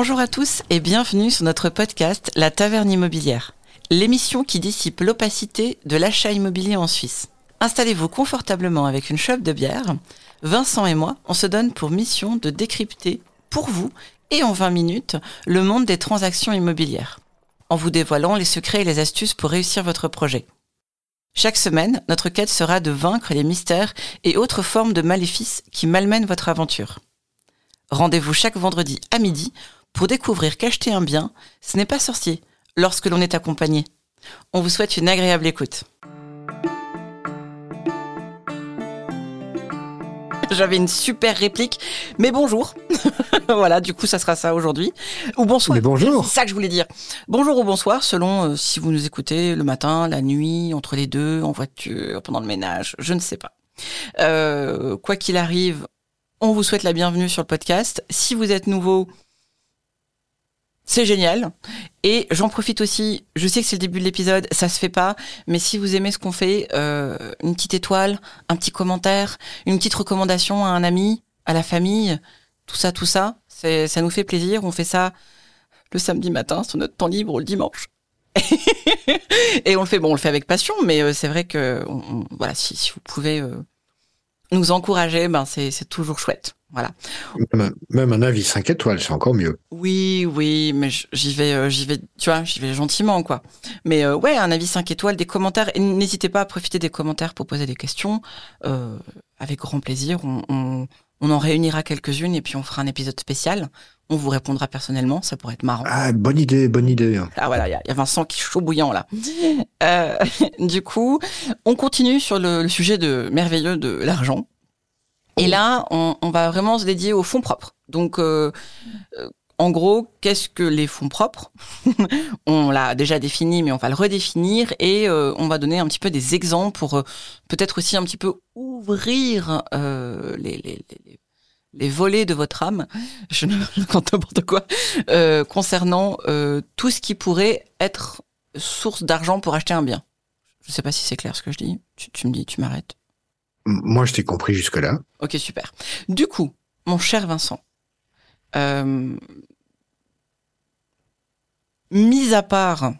Bonjour à tous et bienvenue sur notre podcast La Taverne Immobilière, l'émission qui dissipe l'opacité de l'achat immobilier en Suisse. Installez-vous confortablement avec une chope de bière. Vincent et moi, on se donne pour mission de décrypter pour vous et en 20 minutes le monde des transactions immobilières, en vous dévoilant les secrets et les astuces pour réussir votre projet. Chaque semaine, notre quête sera de vaincre les mystères et autres formes de maléfices qui malmènent votre aventure. Rendez-vous chaque vendredi à midi pour découvrir qu'acheter un bien, ce n'est pas sorcier lorsque l'on est accompagné. On vous souhaite une agréable écoute. J'avais une super réplique, mais bonjour. voilà, du coup, ça sera ça aujourd'hui. Ou bonsoir. Mais bonjour. C'est ça que je voulais dire. Bonjour ou bonsoir, selon euh, si vous nous écoutez le matin, la nuit, entre les deux, en voiture, pendant le ménage, je ne sais pas. Euh, quoi qu'il arrive, on vous souhaite la bienvenue sur le podcast. Si vous êtes nouveau, c'est génial. Et j'en profite aussi, je sais que c'est le début de l'épisode, ça se fait pas, mais si vous aimez ce qu'on fait, euh, une petite étoile, un petit commentaire, une petite recommandation à un ami, à la famille, tout ça, tout ça, ça nous fait plaisir. On fait ça le samedi matin sur notre temps libre le dimanche. et on le fait, bon, on le fait avec passion, mais euh, c'est vrai que, voilà, si, si vous pouvez euh, nous encourager, ben c'est toujours chouette. Voilà. Même, même un avis 5 étoiles, c'est encore mieux. Oui, oui, mais j'y vais, euh, j'y vais, tu vois, j'y vais gentiment, quoi. Mais euh, ouais, un avis 5 étoiles, des commentaires. Et n'hésitez pas à profiter des commentaires pour poser des questions. Euh, avec grand plaisir. On, on, on en réunira quelques-unes et puis on fera un épisode spécial. On vous répondra personnellement, ça pourrait être marrant. Ah, bonne idée, bonne idée. Ah voilà, il y, y a Vincent qui est chaud bouillant là. Euh, du coup, on continue sur le, le sujet de merveilleux de l'argent. Et là, on, va vraiment se dédier aux fonds propres. Donc, euh, euh, en gros, qu'est-ce que les fonds propres On l'a déjà défini, mais on va le redéfinir et euh, on va donner un petit peu des exemples pour euh, peut-être aussi un petit peu ouvrir les, volets de votre âme. Je ne raconte n'importe quoi concernant tout ce qui pourrait être source d'argent pour acheter un bien. Je sais pas si c'est clair ce que je dis. Tu, tu me dis, tu m'arrêtes. Moi, je t'ai compris jusque-là. Ok, super. Du coup, mon cher Vincent, euh, mis à part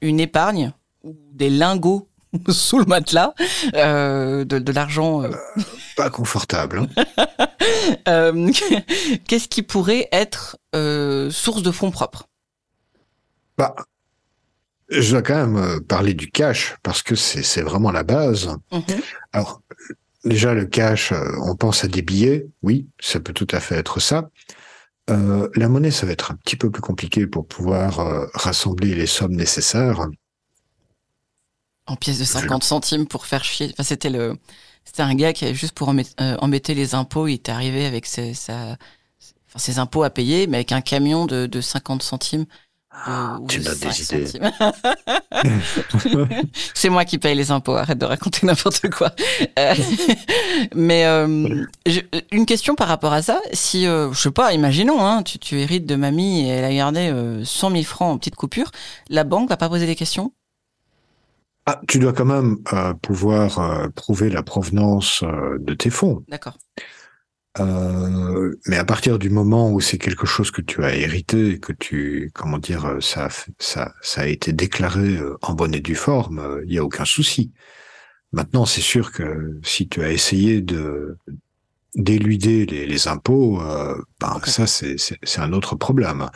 une épargne ou des lingots sous le matelas, euh, de, de l'argent, euh, Pas confortable. hein. euh, qu'est-ce qui pourrait être euh, source de fonds propres? Bah, je dois quand même euh, parler du cash parce que c'est vraiment la base. Mhm. Alors, déjà, le cash, euh, on pense à des billets. Oui, ça peut tout à fait être ça. Euh, la monnaie, ça va être un petit peu plus compliqué pour pouvoir euh, rassembler les sommes nécessaires. En pièces de 50 centimes pour faire chier. Enfin, c'était le, c'était un gars qui avait juste pour euh, embêter les impôts. Il était arrivé avec ses, sa, enfin, ses impôts à payer, mais avec un camion de, de 50 centimes. De- ou tu donnes des 5 idées. C'est moi qui paye les impôts. Arrête de raconter n'importe quoi. Euh, mais euh, je- une question par rapport à ça. Si, euh, je sais pas, imaginons, hein, tu, tu hérites de mamie et elle a gardé euh, 100 000 francs en petite coupure, la banque va pas poser des questions? Ah, tu dois quand même euh, pouvoir euh, prouver la provenance euh, de tes fonds. D'accord. Euh, mais à partir du moment où c'est quelque chose que tu as hérité, que tu, comment dire, euh, ça, ça, ça a été déclaré euh, en bonne et due forme, il y a aucun souci. Maintenant, c'est sûr que si tu as essayé de d'éluder les, les impôts, euh, ben ça c'est un autre problème.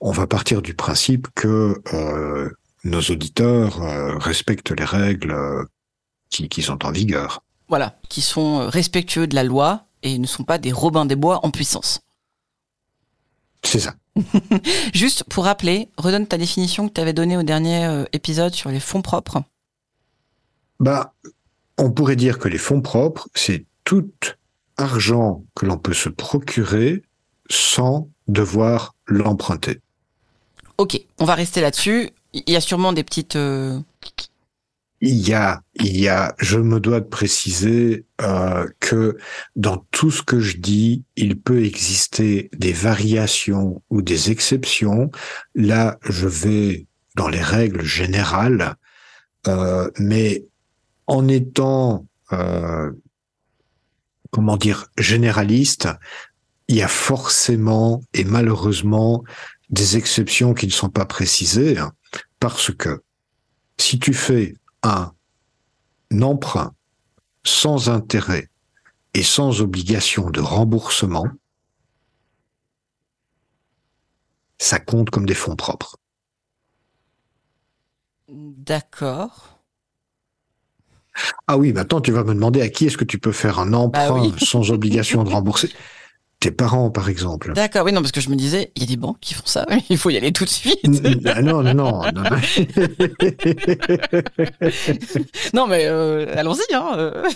On va partir du principe que euh, nos auditeurs respectent les règles qui, qui sont en vigueur. voilà, qui sont respectueux de la loi et ne sont pas des Robins des Bois en puissance. C'est ça. Juste pour rappeler, redonne ta définition que tu avais donnée au dernier euh, épisode sur les fonds propres. Bah, on pourrait dire que les fonds propres, c'est tout argent que l'on peut se procurer sans devoir l'emprunter. Ok, on va rester là-dessus. Il y a sûrement des petites... euh, Il y a, il y a, je me dois de préciser euh, que dans tout ce que je dis, il peut exister des variations ou des exceptions. Là, je vais dans les règles générales, euh, mais en étant, euh, comment dire, généraliste, il y a forcément et malheureusement des exceptions qui ne sont pas précisées hein, parce que si tu fais un emprunt sans intérêt et sans obligation de remboursement, ça compte comme des fonds propres. D'accord. Ah oui, maintenant tu vas me demander à qui est-ce que tu peux faire un emprunt bah sans obligation de rembourser. Tes parents, par exemple. D'accord, oui, non, parce que je me disais, il y a des banques qui font ça, il faut y aller tout de suite. Ah non, non, non. non, non. mais euh, allons-y. Hein. Euh.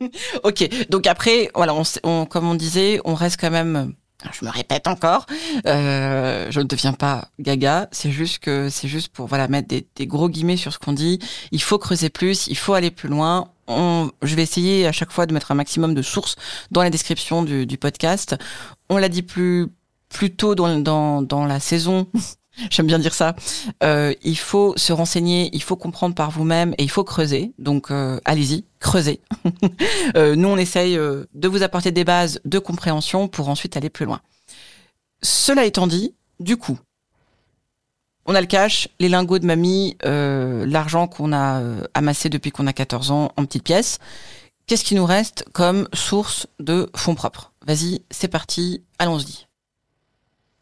ok, donc après, voilà, on, comme on disait, on reste quand même je me répète encore, euh, je ne deviens pas gaga. C'est juste que c'est juste pour voilà mettre des, des gros guillemets sur ce qu'on dit. Il faut creuser plus, il faut aller plus loin. On, je vais essayer à chaque fois de mettre un maximum de sources dans la description du, podcast. On l'a dit plus plus tôt dans, dans, dans la saison. J'aime bien dire ça. Euh, il faut se renseigner, il faut comprendre par vous-même et il faut creuser. Donc euh, allez-y, creusez. euh, nous, on essaye de vous apporter des bases de compréhension pour ensuite aller plus loin. Cela étant dit, du coup, on a le cash, les lingots de mamie, euh, l'argent qu'on a amassé depuis qu'on a 14 ans en petites pièces. Qu'est-ce qui nous reste comme source de fonds propres? Vas-y, c'est parti, allons-y.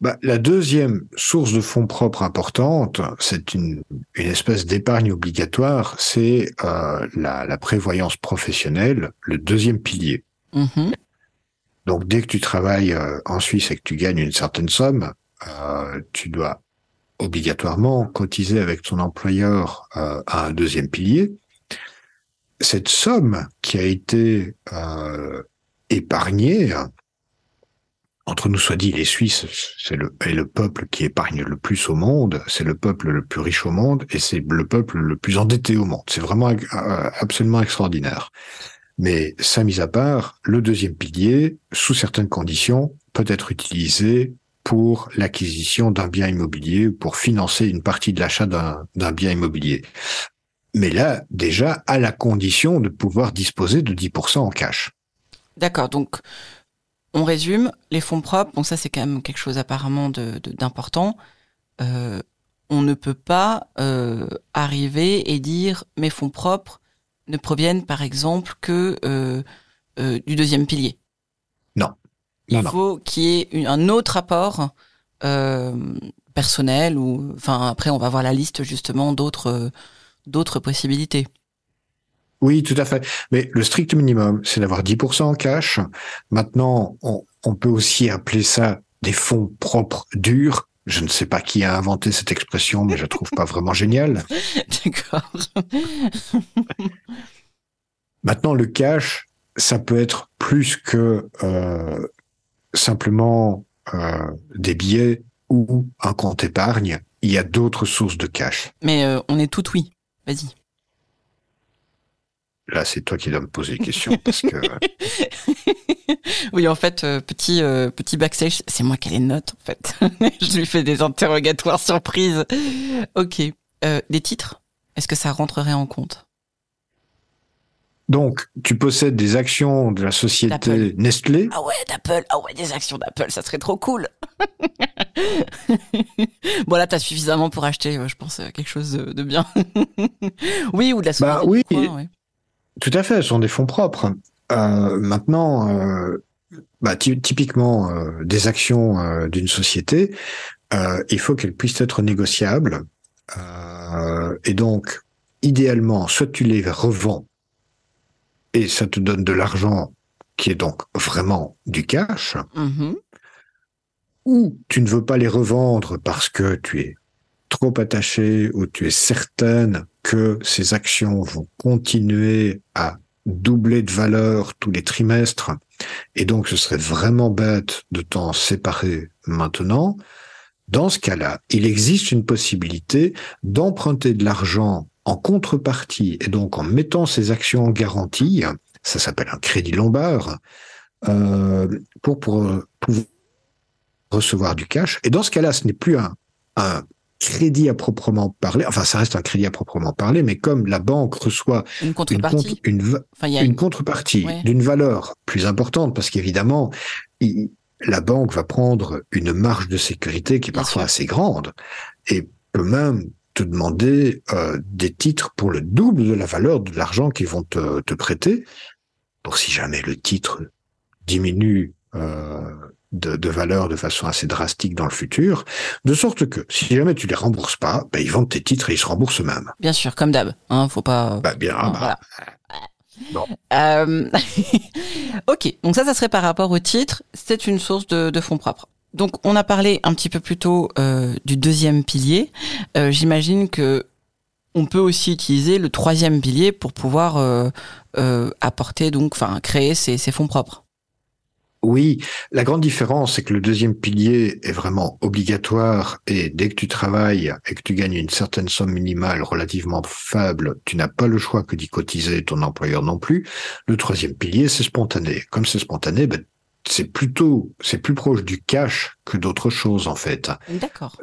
Bah, la deuxième source de fonds propres importante, c'est une, une espèce d'épargne obligatoire, c'est euh, la, la, prévoyance professionnelle, le deuxième pilier. Mm-hmm. Donc dès que tu travailles euh, en Suisse et que tu gagnes une certaine somme, euh, tu dois obligatoirement cotiser avec ton employeur euh, à un deuxième pilier. Cette somme qui a été euh, épargnée, entre nous soit dit, les Suisses, c'est le, le peuple qui épargne le plus au monde, c'est le peuple le plus riche au monde, et c'est le peuple le plus endetté au monde. C'est vraiment euh, absolument extraordinaire. Mais ça mis à part, le deuxième pilier, sous certaines conditions, peut être utilisé pour l'acquisition d'un bien immobilier, pour financer une partie de l'achat d'un bien immobilier. Mais là, déjà, à la condition de pouvoir disposer de 10% en cash. D'accord, donc on résume, les fonds propres, bon ça c'est quand même quelque chose apparemment d'important. De, euh, on ne peut pas euh, arriver et dire mes fonds propres ne proviennent par exemple que euh, du deuxième pilier. Non. Il faut qu'il y ait un autre apport personnel ou enfin après on va voir la liste justement d'autres d'autres possibilités. Oui, tout à fait. Mais le strict minimum, c'est d'avoir 10% en cash. Maintenant, on, peut aussi appeler ça des fonds propres durs. Je ne sais pas qui a inventé cette expression, mais je la trouve pas vraiment géniale. D'accord. Maintenant, le cash, ça peut être plus que euh, simplement euh, des billets ou un compte épargne. Il y a d'autres sources de cash. Mais euh, on est tout oui. Vas-y. Là, c'est toi qui dois me poser des questions parce que. oui, en fait, euh, petit euh, petit backstage, c'est moi qui ai les notes. En fait, je lui fais des interrogatoires surprises. Ok, euh, des titres. Est-ce que ça rentrerait en compte? Donc, tu possèdes des actions de la société Nestlé. Ah ouais, d'Apple. Ah ouais, des actions d'Apple, ça serait trop cool. bon là, t'as suffisamment pour acheter, je pense, quelque chose de, bien. oui, ou de la bah société. Bah oui. Tout à fait, ce sont des fonds propres. Euh, maintenant, euh, bah, typiquement, euh, des actions euh, d'une société, euh, il faut qu'elles puissent être négociables. et donc, idéalement, soit tu les revends et ça te donne de l'argent qui est donc vraiment du cash, mm-hmm. ou tu ne veux pas les revendre parce que tu es trop attaché ou tu es certaine que ces actions vont continuer à doubler de valeur tous les trimestres, et donc ce serait vraiment bête de t'en séparer maintenant, dans ce cas-là, il existe une possibilité d'emprunter de l'argent en contrepartie, et donc en mettant ces actions en garantie, ça s'appelle un crédit lombard, euh, pour, pour, pour recevoir du cash. Et dans ce cas-là, ce n'est plus un, un crédit à proprement parler, enfin ça reste un crédit à proprement parler, mais comme la banque reçoit une contrepartie, une, une, contrepartie d'une valeur plus importante, parce qu'évidemment, la banque va prendre une marge de sécurité qui est Bien parfois sûr. assez grande et peut même te demander euh, des titres pour le double de la valeur de l'argent qu'ils vont te, te prêter pour si jamais le titre diminue euh, de, de valeur de façon assez drastique dans le futur, de sorte que si jamais tu les rembourses pas, ben, ils vendent tes titres et ils se remboursent eux-mêmes. Bien sûr, comme d'hab. Hein, faut pas. Bah bien, Non, bah, voilà. non. Euh, ok, donc ça, ça serait par rapport au titre. C'est une source de, de fonds propres. Donc, on a parlé un petit peu plus tôt euh, du deuxième pilier. Euh, J'imagine que on peut aussi utiliser le troisième pilier pour pouvoir euh, apporter donc, enfin, créer ses, ses fonds propres. Oui, la grande différence, c'est que le deuxième pilier est vraiment obligatoire et dès que tu travailles et que tu gagnes une certaine somme minimale relativement faible, tu n'as pas le choix que d'y cotiser, ton employeur non plus. Le troisième pilier, c'est spontané. Comme c'est spontané, ben, c'est plutôt, c'est plus proche du cash que d'autre chose, en fait. D'accord.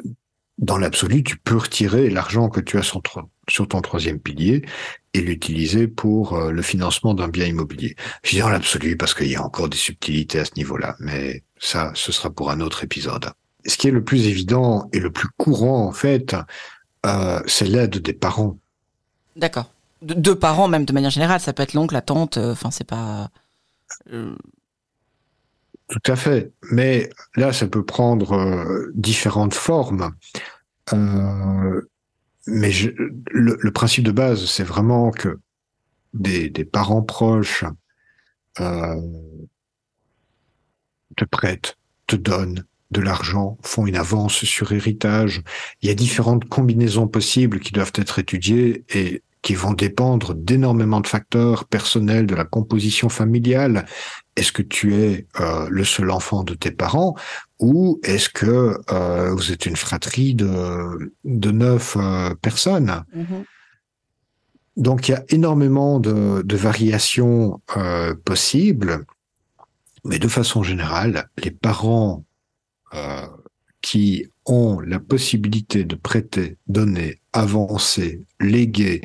Dans l'absolu, tu peux retirer l'argent que tu as sur, ton troisième pilier et l'utiliser pour euh, le financement d'un bien immobilier. Je dis dans l'absolu parce qu'il y a encore des subtilités à ce niveau-là, mais ça, ce sera pour un autre épisode. Ce qui est le plus évident et le plus courant, en fait, euh, c'est l'aide des parents. D'accord. De- parents, même de manière générale, ça peut être l'oncle, la tante. euh, Enfin, c'est pas. euh, Tout à fait. Mais là, ça peut prendre euh, différentes formes. Euh, mais le, principe de base, c'est vraiment que des, des parents proches euh, te prêtent, te donnent de l'argent, font une avance sur héritage. Il y a différentes combinaisons possibles qui doivent être étudiées et qui vont dépendre d'énormément de facteurs personnels, de la composition familiale. Est-ce que tu es euh, le seul enfant de tes parents ou est-ce que euh, vous êtes une fratrie de, de neuf euh, personnes? Donc il y a énormément de, de variations euh, possibles, mais de façon générale, les parents euh, qui ont la possibilité de prêter, donner, avancer, léguer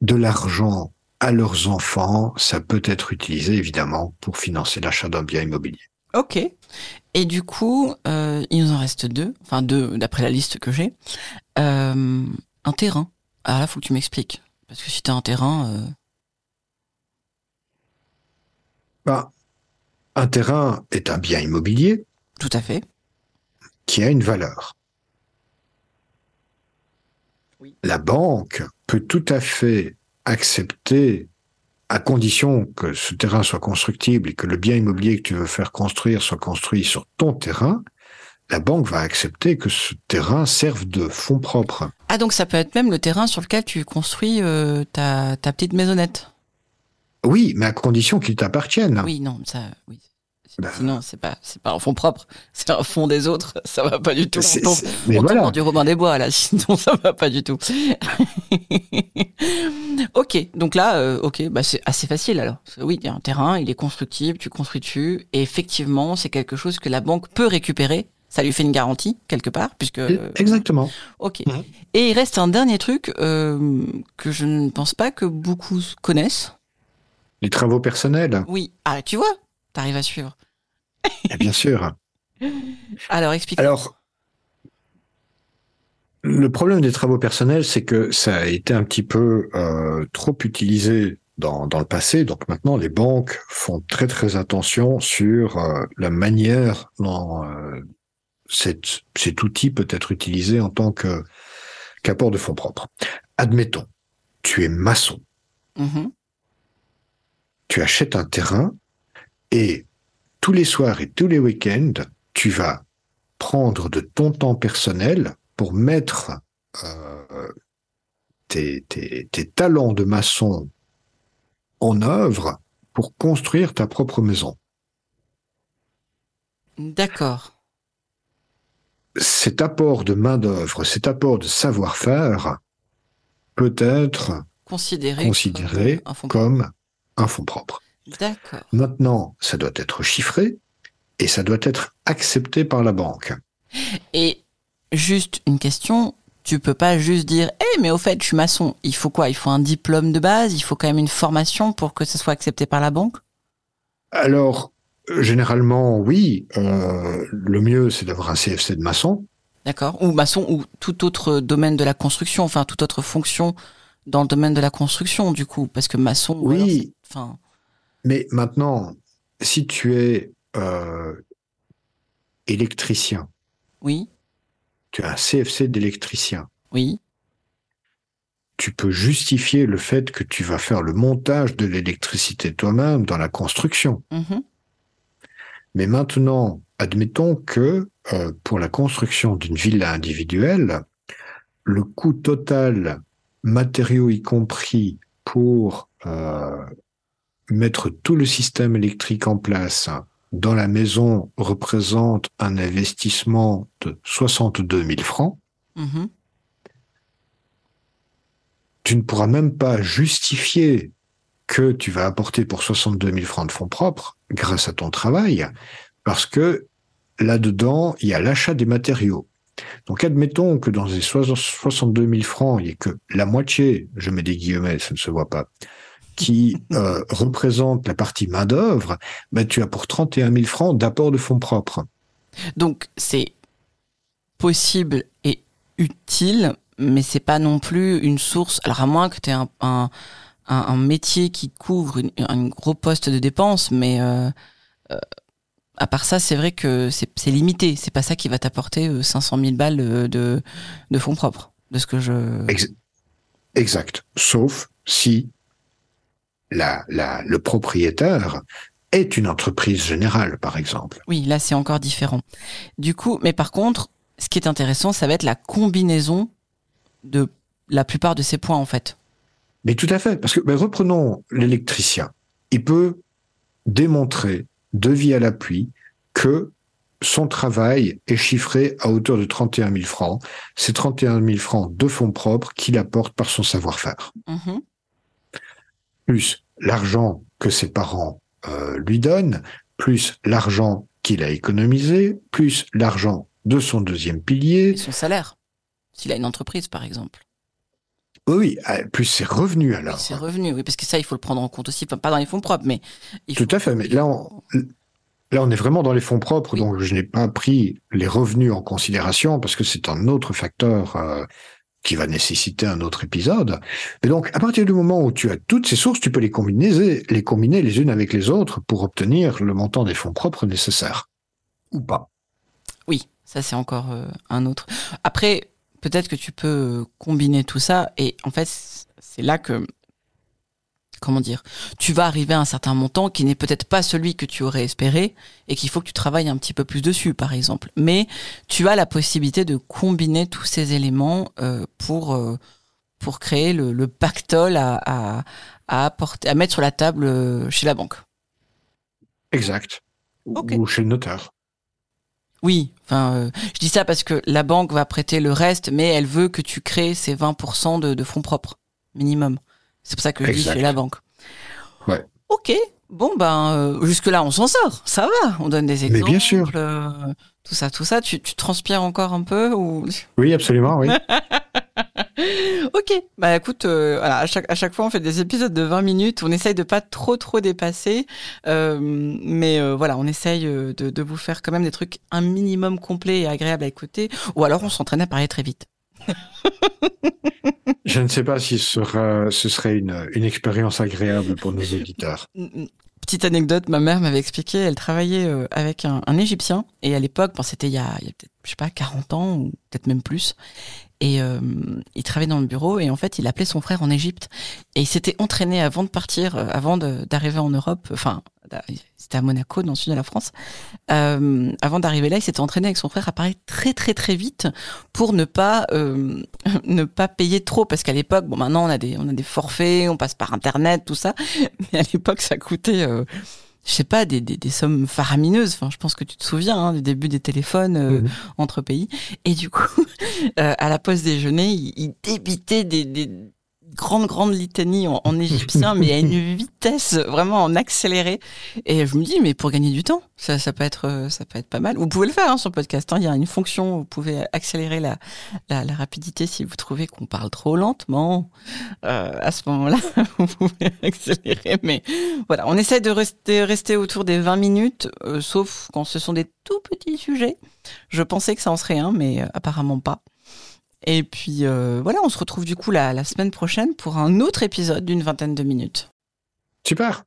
de l'argent à leurs enfants, ça peut être utilisé évidemment pour financer l'achat d'un bien immobilier. Ok. Et du coup, euh, il nous en reste deux, enfin deux d'après la liste que j'ai. Euh, un terrain. Alors là, faut que tu m'expliques. Parce que si t'as un terrain, euh, Ben, un terrain est un bien immobilier tout à fait. qui a une valeur. Oui. La banque peut tout à fait accepter, à condition que ce terrain soit constructible et que le bien immobilier que tu veux faire construire soit construit sur ton terrain, la banque va accepter que ce terrain serve de fonds propres. Ah donc ça peut être même le terrain sur lequel tu construis euh, ta, ta petite maisonnette? Oui, mais à condition qu'il t'appartienne. Oui, non, ça, oui. Bah. Sinon, c'est pas, c'est pas un fonds propre, c'est un fonds des autres. Ça va pas du tout. On tombe- c'est- mais on tombe voilà. dans du Robin des Bois là, sinon ça va pas du tout. ok, donc là, euh, ok, bah c'est assez facile alors. Oui, il y a un terrain, il est constructible, tu construis dessus, et effectivement, c'est quelque chose que la banque peut récupérer. Ça lui fait une garantie quelque part, puisque. euh, Exactement. ok. Mhm. Et il reste un dernier truc euh, que je ne pense pas que beaucoup connaissent. Les travaux personnels, Oui. Ah, tu vois, t'arrives à suivre. eh bien sûr. Alors explique. Alors, le problème des travaux personnels, c'est que ça a été un petit peu euh, trop utilisé dans, dans le passé. Donc maintenant, les banques font très très attention sur euh, la manière dont euh, cette- cet outil peut être utilisé en tant que qu'apport de fonds propres. Admettons, tu es maçon, Mhm. tu achètes un terrain et tous les soirs et tous les week-ends, tu vas prendre de ton temps personnel pour mettre euh, tes, tes, tes talents de maçon en œuvre pour construire ta propre maison. D'accord. Cet apport de main-d'œuvre, cet apport de savoir-faire peut être Considéré, considéré comme un comme un fonds propre. D'accord. Maintenant, ça doit être chiffré et ça doit être accepté par la banque. Et juste une question, tu peux pas juste dire "Eh mais au fait, je suis maçon, il faut quoi? Il faut un diplôme de base, il faut quand même une formation pour que ce soit accepté par la banque? Alors, Généralement, oui. Euh, le mieux, c'est d'avoir un CFC de maçon. D'accord. Ou maçon ou tout autre domaine de la construction, enfin toute autre fonction dans le domaine de la construction, du coup, parce que maçon. Oui. Enfin. Mais maintenant, si tu es euh, électricien. Oui. Tu as un CFC d'électricien. Oui. Tu peux justifier le fait que tu vas faire le montage de l'électricité toi-même dans la construction. Mm-hmm. Mais maintenant, admettons que euh, pour la construction d'une villa individuelle, le coût total, matériaux y compris, pour euh, mettre tout le système électrique en place dans la maison représente un investissement de 62 000 francs. Mm-hmm. Tu ne pourras même pas justifier que tu vas apporter pour 62 000 francs de fonds propres grâce à ton travail, parce que là-dedans, il y a l'achat des matériaux. Donc admettons que dans ces 62 000 francs, il n'y ait que la moitié, je mets des guillemets, ça ne se voit pas, qui euh, représente la partie main-d'œuvre, ben, tu as pour 31 000 francs d'apport de fonds propres. Donc c'est possible et utile, mais c'est pas non plus une source. Alors à moins que tu aies un, un, métier qui couvre un gros poste de dépenses, mais euh, euh, à part ça, c'est vrai que c'est limité. C'est pas ça qui va t'apporter 500 000 balles de, de fonds propres, de ce que je. Exact. Sauf si la, la, le propriétaire est une entreprise générale, par exemple. Oui, là, c'est encore différent. Du coup, mais par contre, ce qui est intéressant, ça va être la combinaison de la plupart de ces points, en fait. Mais tout à fait, parce que ben, reprenons l'électricien. Il peut démontrer de vie à l'appui que son travail est chiffré à hauteur de 31 000 francs. C'est 31 000 francs de fonds propres qu'il apporte par son savoir-faire. Mm-hmm. Plus l'argent que ses parents euh, lui donnent, plus l'argent qu'il a économisé, plus l'argent de son deuxième pilier. Et son salaire, s'il a une entreprise par exemple. Oui, ah, plus ses revenus alors. ses revenus, oui, parce que ça, il faut le prendre en compte aussi, pas dans les fonds propres, mais... Tout à fait, mais là on, là, on est vraiment dans les fonds propres, donc je n'ai pas pris les revenus en considération, parce que c'est un autre facteur euh, qui va nécessiter un autre épisode. Et donc, à partir du moment où tu as toutes ces sources, tu peux les combiner, les combiner les unes avec les autres pour obtenir le montant des fonds propres nécessaires. Ou pas. Oui, ça c'est encore euh, un autre. Après, peut-être que tu peux combiner tout ça et en fait c'est là que comment dire, tu vas arriver à un certain montant qui n'est peut-être pas celui que tu aurais espéré et qu'il faut que tu travailles un petit peu plus dessus, par exemple. Mais tu as la possibilité de combiner tous ces éléments euh, pour euh, pour créer le, pactole à, à, apporter, à mettre sur la table euh, chez la banque. Exact. Ou chez le notaire. Oui, enfin, euh, je dis ça parce que la banque va prêter le reste, mais elle veut que tu crées ces 20% de, fonds propres minimum. C'est pour ça que je dis chez la banque. Ouais. Ok, bon ben euh, jusque là on s'en sort, ça va. On donne des exemples. Mais bien sûr. Euh, tout ça, tout ça. Tu, tu transpires encore un peu ou? Oui, absolument, oui. ok, bah écoute, euh, voilà, à chaque, à chaque fois on fait des épisodes de 20 minutes, on essaye de pas trop trop dépasser, euh, mais euh, voilà, on essaye de, de, vous faire quand même des trucs un minimum complet et agréable à écouter, ou alors on s'entraîne à parler très vite. Je ne sais pas si ce, sera, ce serait une, une expérience agréable pour nos auditeurs. Petite anecdote, ma mère m'avait expliqué, elle travaillait avec un, un Égyptien, et à l'époque, c'était il y a, il y a peut-être, je sais pas, 40 ans, ou peut-être même plus, et euh, il travaillait dans le bureau et en fait, il appelait son frère en Égypte. Et il s'était entraîné avant de partir, euh, avant d'arriver en Europe. Enfin, c'était à Monaco, dans le sud de la France. Euh, avant d'arriver là, il s'était entraîné avec son frère à parler très très très vite pour ne pas euh, ne pas payer trop parce qu'à l'époque, bon maintenant on a des on a des forfaits, on passe par internet, tout ça, mais à l'époque ça coûtait euh, je sais pas, des, des, des, sommes faramineuses. Enfin, je pense que tu te souviens hein, du début des téléphones euh, mhm. entre pays. Et du coup, euh, à la pause déjeuner, il, il débitait des, des, grande, grande litanie en, égyptien, mais à une vitesse vraiment en accéléré. Et je me dis, mais pour gagner du temps, ça, peut être, ça peut être pas mal. Vous pouvez le faire hein, sur le podcast. Hein. Il y a une fonction, où vous pouvez accélérer la, la, rapidité si vous trouvez qu'on parle trop lentement. Euh, à ce moment-là, vous pouvez accélérer. Mais voilà, on essaie de rester, autour des 20 minutes, euh, sauf quand ce sont des tout petits sujets. Je pensais que ça en serait un, mais euh, apparemment pas. Et puis euh, voilà, on se retrouve du coup la, la semaine prochaine pour un autre épisode d'une vingtaine de minutes. Super.